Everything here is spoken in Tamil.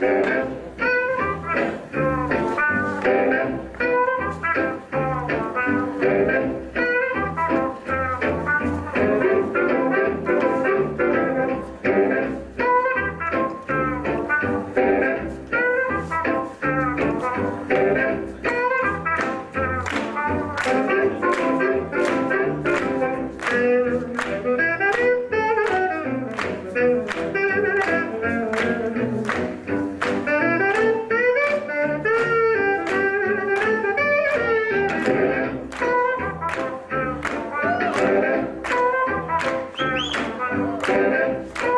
Música Thank you.